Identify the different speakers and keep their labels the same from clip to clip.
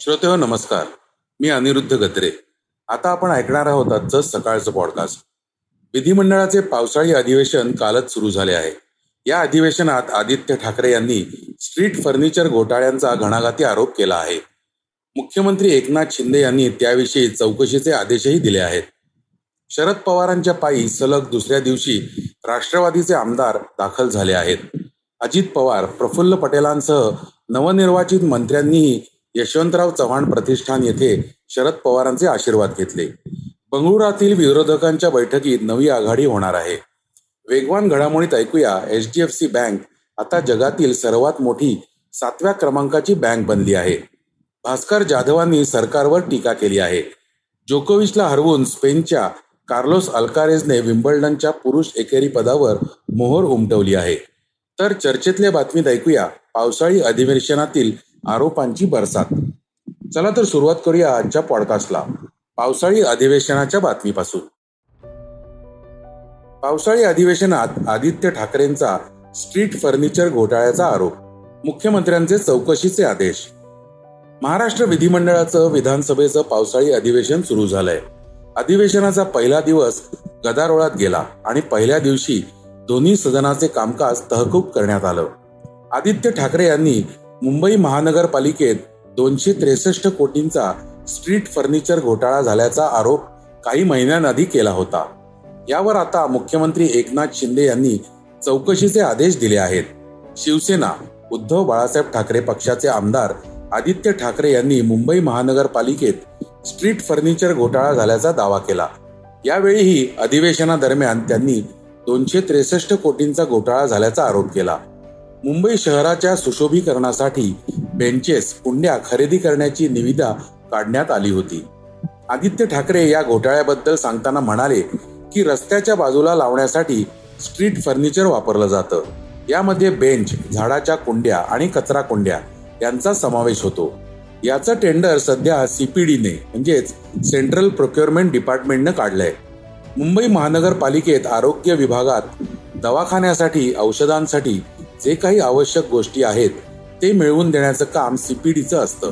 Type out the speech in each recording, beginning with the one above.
Speaker 1: श्रोते हो नमस्कार. मी अनिरुद्ध गत्रे आता आपण ऐकणार आहोत आजचं सकाळचं पॉडकास्ट विधिमंडळाचे पावसाळी अधिवेशन कालच सुरू झाले आहे. या अधिवेशनात आदित्य ठाकरे यांनी स्ट्रीट फर्निचर घोटाळ्यांचा घणाघाती आरोप केला आहे. मुख्यमंत्री एकनाथ शिंदे यांनी त्याविषयी चौकशीचे आदेशही दिले आहेत. शरद पवारांच्या पायी सलग दुसऱ्या दिवशी राष्ट्रवादीचे आमदार दाखल झाले आहेत. अजित पवार प्रफुल्ल पटेलांसह नवनिर्वाचित मंत्र्यांनीही यशवंतराव चव्हाण प्रतिष्ठान येथे शरद पवारांचे आशीर्वाद घेतले. बंगळुरातील विरोधकांच्या बैठकीत नवी आघाडी होणार आहे. वेगवान घडामोडीत ऐकूया H D F C bank. आता जगातील सर्वात मोठी सातव्या क्रमांकाची बँक बनली आहे. भास्कर जाधवांनी सरकारवर टीका केली आहे. जोकोविचला हरवून स्पेनच्या कार्लोस अल्कारेजने विम्बल्डनच्या पुरुष एकेरी पदावर मोहर उमटवली आहे. तर चर्चेतल्या बातमीत ऐकूया पावसाळी अधिवेशनातील आरोपांची बरसात. चला तर सुरुवात करूया आजच्या पॉडकास्टला पावसाळी अधिवेशनाच्या बातमीपासून. पावसाळी अधिवेशनात आदित्य ठाकरेंचा स्ट्रीट फर्निचर घोटाळ्याचा आरोप. मुख्यमंत्र्यांचे चौकशीचे आदेश. महाराष्ट्र विधिमंडळाचं विधानसभेचं पावसाळी अधिवेशन सुरू झालंय. अधिवेशनाचा पहिला दिवस गदारोळात गेला आणि पहिल्या दिवशी दोन्ही सदनाचे कामकाज तहकूब करण्यात आलं. आदित्य ठाकरे यांनी मुंबई महानगरपालिकेत दोनशे त्रेसष्ट कोटींचा स्ट्रीट फर्निचर घोटाळा झाल्याचा आरोप काही महिन्यांआधी केला होता. यावर आता मुख्यमंत्री एकनाथ शिंदे यांनी चौकशीचे आदेश दिले आहेत. शिवसेना उद्धव बाळासाहेब ठाकरे पक्षाचे आमदार आदित्य ठाकरे यांनी मुंबई महानगरपालिकेत स्ट्रीट फर्निचर घोटाळा झाल्याचा दावा केला. यावेळीही अधिवेशनादरम्यान त्यांनी दोनशे त्रेसष्ट कोटींचा घोटाळा झाल्याचा आरोप केला. मुंबई शहराच्या सुशोभीकरणासाठी बेंचेस कुंड्या खरेदी करण्याची निविदा काढण्यात आली होती. आदित्य ठाकरे या घोटाळ्याबद्दल सांगताना म्हणाले की रस्त्याच्या बाजूला लावण्यासाठी स्ट्रीट फर्निचर वापरलं जातं. यामध्ये बेंच झाडाच्या कुंड्या आणि कचरा कुंड्या यांचा समावेश होतो. याचं टेंडर सध्या सीपीडीने म्हणजेच सेंट्रल प्रोक्युअरमेंट डिपार्टमेंटनं काढलंय. मुंबई महानगरपालिकेत आरोग्य विभागात दवाखान्यासाठी औषधांसाठी जे काही आवश्यक गोष्टी आहेत ते मिळवून देण्याचं काम सीपीडीचं असतं.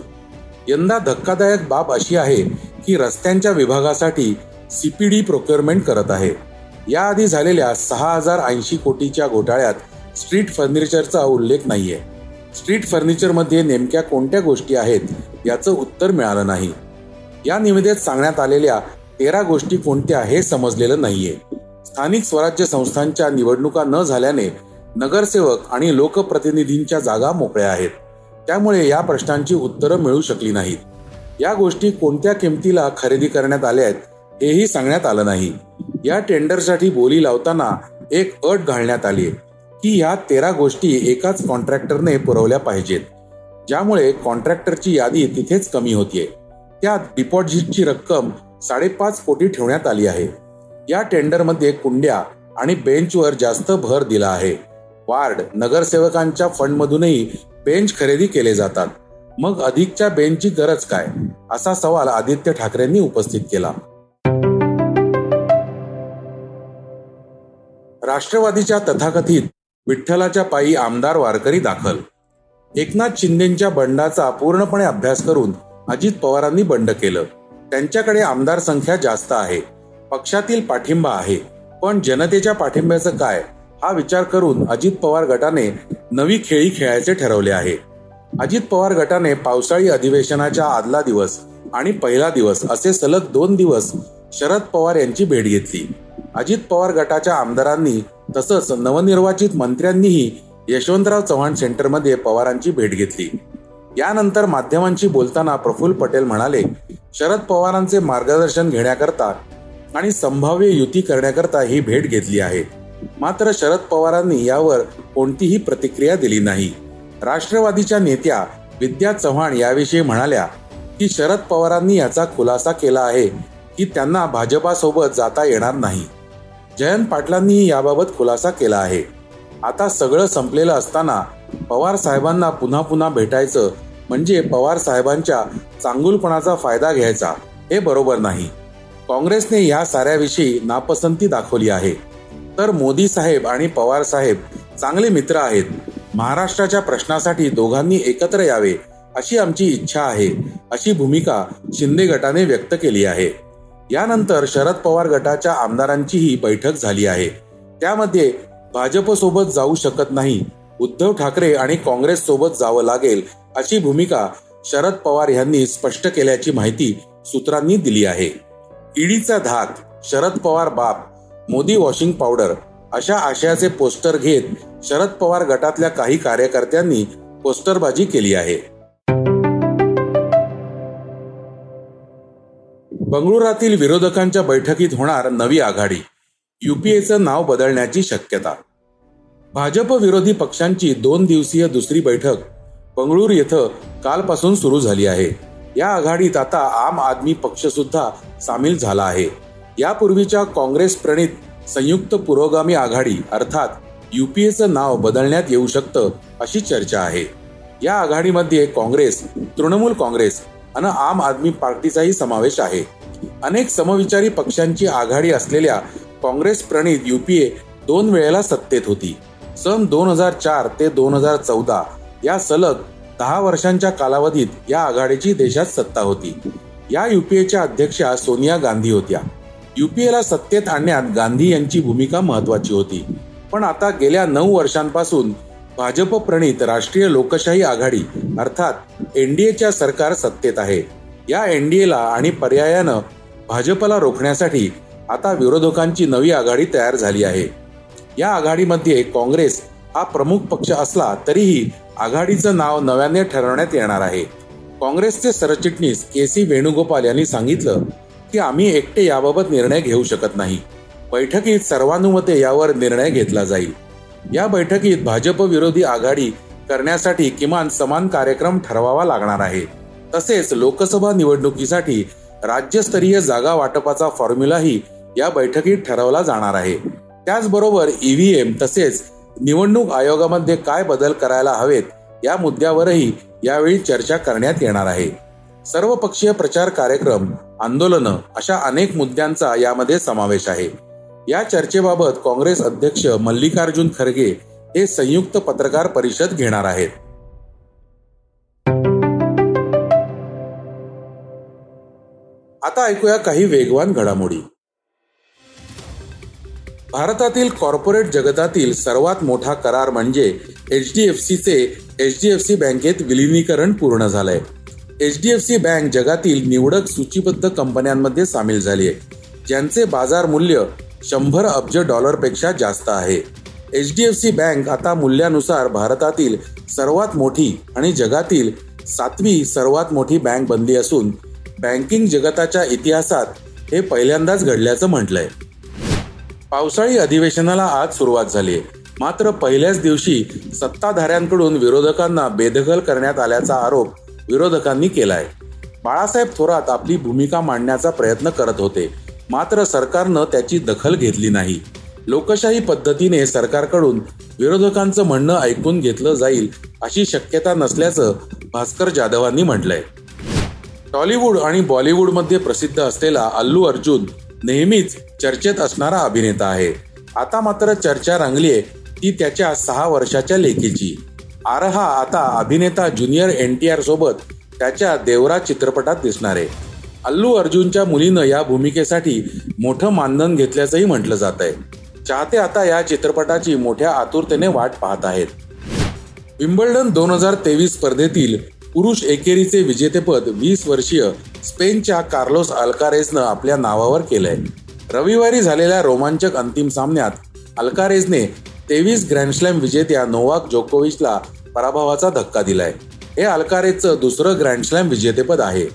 Speaker 1: यंदा धक्कादायक बाब अशी आहे की रस्त्यांच्या विभागासाठी सीपीडी प्रोक्युअरमेंट करत आहे. याआधी झालेल्या सहा हजार ऐंशी कोटीच्या घोटाळ्यात स्ट्रीट फर्निचरचा उल्लेख नाहीये. स्ट्रीट फर्निचरमध्ये नेमक्या कोणत्या गोष्टी आहेत याचं उत्तर मिळालं नाही. या निविदेत सांगण्यात आलेल्या तेरा गोष्टी कोणत्या हे समजलेलं नाहीये. स्थानिक स्वराज्य संस्थांच्या निवडणुका न झाल्याने नगरसेवक आणि लोकप्रतिनिधींच्या जागा मोकळ्या आहेत. त्यामुळे या प्रश्नांची उत्तरं मिळू शकली नाहीत. या गोष्टी कोणत्या किमतीला खरेदी करण्यात आल्या आहेत हेही सांगण्यात आलं नाही. या टेंडरसाठी बोली लावताना एक अट घालण्यात आली की ह्या तेरा गोष्टी एकाच कॉन्ट्रॅक्टरने पुरवल्या पाहिजेत. ज्यामुळे कॉन्ट्रॅक्टरची यादी तिथेच कमी होतीये. त्यात डिपॉझिटची रक्कम साडेपाच कोटी ठेवण्यात आली आहे. या टेंडरमध्ये कुंड्या आणि बेंचवर जास्त भर दिला आहे. वार्ड नगरसेवकांच्या फंडमधूनही बेंच खरेदी केले जातात. मग अधिकच्या बेंचची गरज काय? असा सवाल आदित्य ठाकरेंनी उपस्थित केला. राष्ट्रवादीच्या तथाकथित विठ्ठलाच्या पायी आमदार वारकरी दाखल. एकनाथ शिंदेच्या बंडाचा पूर्णपणे अभ्यास करून अजित पवारांनी बंड केलं. त्यांच्याकडे आमदार संख्या जास्त आहे. पक्षातील पाठिंबा आहे. पण जनतेच्या पाठिंब्याचं काय? हा विचार करून अजित पवार गटाने नवी खेळी खेळायचे ठरवले आहे. अजित पवार गटाने पावसाळी अधिवेशनाच्या आदला दिवस आणि पहिला दिवस असे सलग दोन दिवस शरद पवार यांची भेट घेतली. अजित पवार गटाच्या आमदारांनी तसंच नवनिर्वाचित मंत्र्यांनीही यशवंतराव चव्हाण सेंटरमध्ये पवारांची भेट घेतली. यानंतर माध्यमांशी बोलताना प्रफुल्ल पटेल म्हणाले शरद पवारांचे मार्गदर्शन घेण्याकरता आणि संभाव्य युती करण्याकरता ही भेट घेतली आहे. मात्र शरद पवारांनी यावर कोणतीही प्रतिक्रिया दिली नाही. राष्ट्रवादीच्या नेत्या विद्या चव्हाण याविषयी म्हणाल्या की शरद पवारांनी याचा खुलासा केला आहे की त्यांना भाजपासोबत जाता येणार नाही. जयंत पाटलांनीही याबाबत खुलासा केला आहे. आता सगळं संपलेलं असताना पवार साहेबांना पुन्हा पुन्हा भेटायचं म्हणजे पवार साहेबांच्या चांगुलपणाचा फायदा घ्यायचा हे बरोबर नाही. काँग्रेसने या साऱ्याविषयी नापसंती दाखवली आहे. तर मोदी साहेब आणि पवार साहेब चांगले मित्र आहेत. महाराष्ट्राच्या प्रश्नासाठी दोघांनी एकत्र यावे अशी आमची इच्छा आहे अशी भूमिका शिंदे गटाने व्यक्त केली आहे. यानंतर शरद पवार गटाच्या आमदारांचीही बैठक झाली आहे. त्यामध्ये भाजपसोबत जाऊ शकत नाही उद्धव ठाकरे आणि काँग्रेस सोबत जावं लागेल अशी भूमिका शरद पवार यांनी स्पष्ट केल्याची माहिती सूत्रांनी दिली आहे. ईडीचा धाक शरद पवार बाप मोदी वॉशिंग पावडर अशा आशयाचे पोस्टर घेत शरद पवार गटातल्या काही कार्यकर्त्यांनी पोस्टरबाजी केली आहे. बंगळुरातील विरोधकांच्या बैठकीत होणार नवी आघाडी. युपीएचं नाव बदलण्याची शक्यता. भाजप विरोधी पक्षांची दोन दिवसीय दुसरी बैठक बंगळूर येथे कालपासून सुरू झाली आहे. या आघाडीत आता आम आदमी पक्ष सुद्धा सामील झाला आहे. यापूर्वीच्या काँग्रेस प्रणित संयुक्त पुरोगामी आघाडी अर्थात युपीएचं नाव बदलण्यात येऊ शकतं अशी चर्चा आहे. या आघाडीमध्ये काँग्रेस तृणमूल काँग्रेस आणि आम आदमी पार्टीचाही समावेश आहे. अनेक समविचारी पक्षांची आघाडी असलेल्या काँग्रेस प्रणित युपीए दोन वेळेला सत्तेत होती. सन दोन हजार चार ते दोन हजार चौदा या सलग दहा वर्षांच्या कालावधीत या आघाडीची देशात सत्ता होती. या युपीएच्या अध्यक्षा सोनिया गांधी होत्या. युपीएला सत्तेत आणण्यात गांधी यांची भूमिका महत्वाची होती. पण आता गेल्या नऊ वर्षांपासून भाजप प्रणित राष्ट्रीय लोकशाही आघाडी अर्थात एनडीएच्या सरकार सत्तेत आहे. या एनडीएला आणि पर्यायानं भाजपला रोखण्यासाठी आता विरोधकांची नवी आघाडी तयार झाली आहे. या आघाडीमध्ये काँग्रेस हा प्रमुख पक्ष असला तरीही आघाडीचं नाव नव्याने ठरवण्यात येणार आहे. काँग्रेसचे सरचिटणीस के सी वेणुगोपाल यांनी सांगितलं की आम्ही एकटे याबाबत निर्णय घेऊ शकत नाही. बैठकीत सर्वानुमते यावर निर्णय घेतला जाईल. या बैठकीत भाजप विरोधी आघाडी करण्यासाठी किमान समान कार्यक्रम ठरवावा लागणार आहे. तसेच लोकसभा निवडणुकीसाठी राज्यस्तरीय जागा वाटपाचा फॉर्म्युलाही या बैठकीत ठरवला जाणार आहे. त्याचबरोबर ईव्हीएम तसेच निवडणूक आयोगामध्ये काय बदल करायला हवेत या मुद्द्यावरही यावेळी चर्चा करण्यात येणार आहे. सर्वपक्षीय प्रचार कार्यक्रम आंदोलनं अशा अनेक मुद्द्यांचा यामध्ये समावेश आहे. या चर्चेबाबत काँग्रेस अध्यक्ष मल्लिकार्जुन खरगे हे संयुक्त पत्रकार परिषद घेणार आहेत. आता ऐकूया काही वेगवान घडामोडी. भारतातील कॉर्पोरेट जगतातील सर्वात मोठा करार म्हणजे एच डी एफ सीचे एच डी एफ सी बँकेत विलिनीकरण पूर्ण झालंय. H D F C bank जगातील निवडक सूचीबद्ध कंपन्यांमध्ये सामील झाली आहे ज्यांचे बाजार मूल्य शंभर अब्ज डॉलरपेक्षा जास्त आहे. H D F C bank आता मूल्यानुसार भारतातील सर्वात मोठी आणि जगातील सातवी सर्वात मोठी बँक बनली असून बँकिंग जगताच्या इतिहासात हे पहिल्यांदाच घडल्याचं म्हटलंय. पावसाळी अधिवेशनाला आज सुरुवात झाली आहे. मात्र पहिल्याच दिवशी सत्ताधाऱ्यांकडून विरोधकांना बेदखल करण्यात आल्याचा आरोप विरोधकांनी केलाय. बाळासाहेब थोरात आपली भूमिका मांडण्याचा प्रयत्न करत होते. मात्र सरकारनं त्याची दखल घेतली नाही. लोकशाही पद्धतीने सरकारकडून विरोधकांचं म्हणणं ऐकून घेतलं जाईल अशी शक्यता नसल्याचं भास्कर जाधवांनी म्हटलंय. टॉलिवूड आणि बॉलिवूडमध्ये प्रसिद्ध असलेला अल्लू अर्जुन नेहमीच चर्चेत असणारा अभिनेता आहे. आता मात्र चर्चा रंगलीय ती त्याच्या सहा वर्षाच्या लेखीची. आरहा आता अभिनेता ज्युनियर एन टी आर सोबत त्याच्या देवरा चित्रपटात दिसणार आहे. अल्लू अर्जुनच्या मुलीनं या भूमिकेसाठी मोठं मानधन घेतल्याचंही म्हटलं जात आहे. चाहते आता या चित्रपटाची मोठ्या आतुरतेने वाट पाहत आहेत. विम्बल्डन दोन हजार तेवीस स्पर्धेतील पुरुष एकेरीचे विजेतेपद वीस वर्षीय स्पेनच्या कार्लोस अल्कारेजनं आपल्या नावावर केलंय. रविवारी झालेल्या रोमांचक अंतिम सामन्यात अल्कारेजने तेवीस ग्रँडस्लॅम विजेत्या नोवाक जोकोविचला पराभवाचा धक्का दिलाय. हे अल्कारेजचं दुसरं ग्रँडस्लॅम विजेतेपद आहे.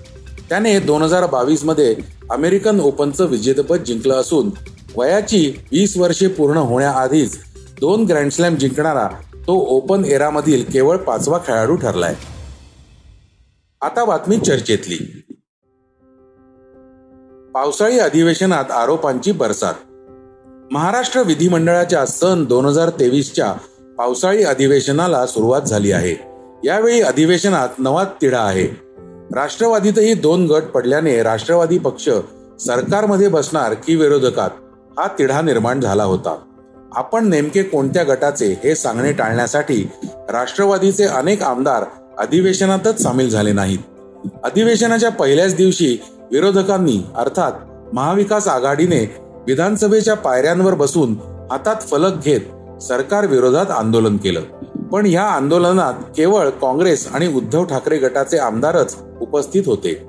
Speaker 1: त्याने दोन हजार बावीसमध्ये अमेरिकन ओपनचं विजेतेपद जिंकलं असून वयाची वीस वर्षे पूर्ण होण्याआधीच दोन ग्रँडस्लॅम जिंकणारा तो ओपन एरामधील केवळ पाचवा खेळाडू ठरलाय. आता बातमी चर्चेतली. पावसाळी अधिवेशनात आरोपांची बरसात. महाराष्ट्र विधिमंडळाच्या सन दोन हजार तेवीसच्या पावसाळी अधिवेशनाला सुरुवात झाली आहे. यावेळी अधिवेशनात नवा तिढा आहे. राष्ट्रवादीतही दोन गट पडल्याने राष्ट्रवादी पक्ष सरकारमध्ये बसणार की विरोधकात हा तिढा निर्माण झाला होता. आपण नेमके कोणत्या गटाचे हे सांगणे टाळण्यासाठी राष्ट्रवादीचे अनेक आमदार अधिवेशनातच सामील झाले नाहीत. अधिवेशनाच्या पहिल्याच दिवशी विरोधकांनी अर्थात महाविकास आघाडीने विधानसभेच्या पायऱ्यांवर बसून हातात फलक घेत सरकार विरोधात आंदोलन केलं. पण या आंदोलनात केवळ काँग्रेस आणि उद्धव ठाकरे गटाचे आमदारच उपस्थित होते.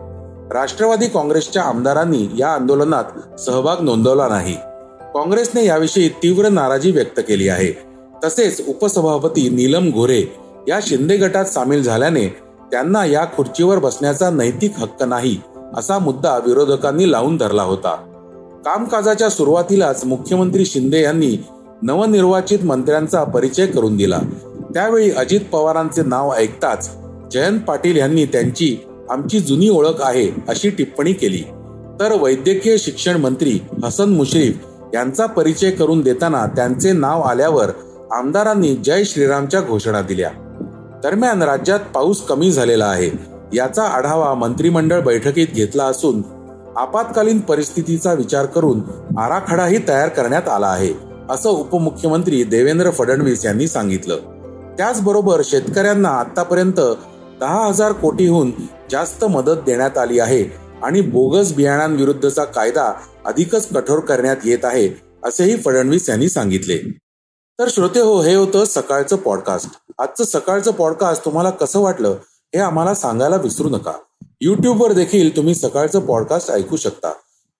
Speaker 1: राष्ट्रवादी काँग्रेसच्या आमदारांनी या आंदोलनात सहभाग नोंदवला नाही. काँग्रेसने याविषयी तीव्र नाराजी व्यक्त केली आहे. तसेच उपसभापती नीलम घोरे या शिंदे गटात सामील झाल्याने त्यांना या खुर्चीवर बसण्याचा नैतिक हक्क नाही असा मुद्दा विरोधकांनी लावून धरला होता. कामकाजाच्या सुरुवातीलाच मुख्यमंत्री शिंदे यांनी नवनिर्वाचित मंत्र्यांचा परिचय करून दिला. त्यावेळी अजित पवारांचे नाव ऐकताच जयंत पाटील यांनी त्यांची आमची जुनी ओळख आहे अशी टिप्पणी केली. तर वैद्यकीय शिक्षण मंत्री हसन मुश्रीफ यांचा परिचय करून देताना त्यांचे नाव आल्यावर आमदारांनी जय श्रीरामच्या घोषणा दिल्या. दरम्यान राज्यात पाऊस कमी झालेला आहे. याचा आढावा मंत्रिमंडळ बैठकीत घेतला असून आपत्कालीन परिस्थितीचा विचार करून आराखडाही तयार करण्यात आला आहे. असं उपमुख्यमंत्री देवेंद्र फडणवीस यांनी सांगितलं. त्याचबरोबर शेतकऱ्यांना आतापर्यंत दहा हजार कोटीहून जास्त मदत देण्यात आली आहे आणि बोगस बियाणांविरुद्धचा कायदा अधिकच कठोर करण्यात येत आहे असेही फडणवीस यांनी सांगितले. तर श्रोते हो हे होतं सकाळचं पॉडकास्ट आजचं सकाळचं पॉडकास्ट तुम्हाला कसं वाटलं हे आम्हाला सांगायला विसरू नका. युट्यूबवर देखील तुम्ही सकाळचं पॉडकास्ट ऐकू शकता.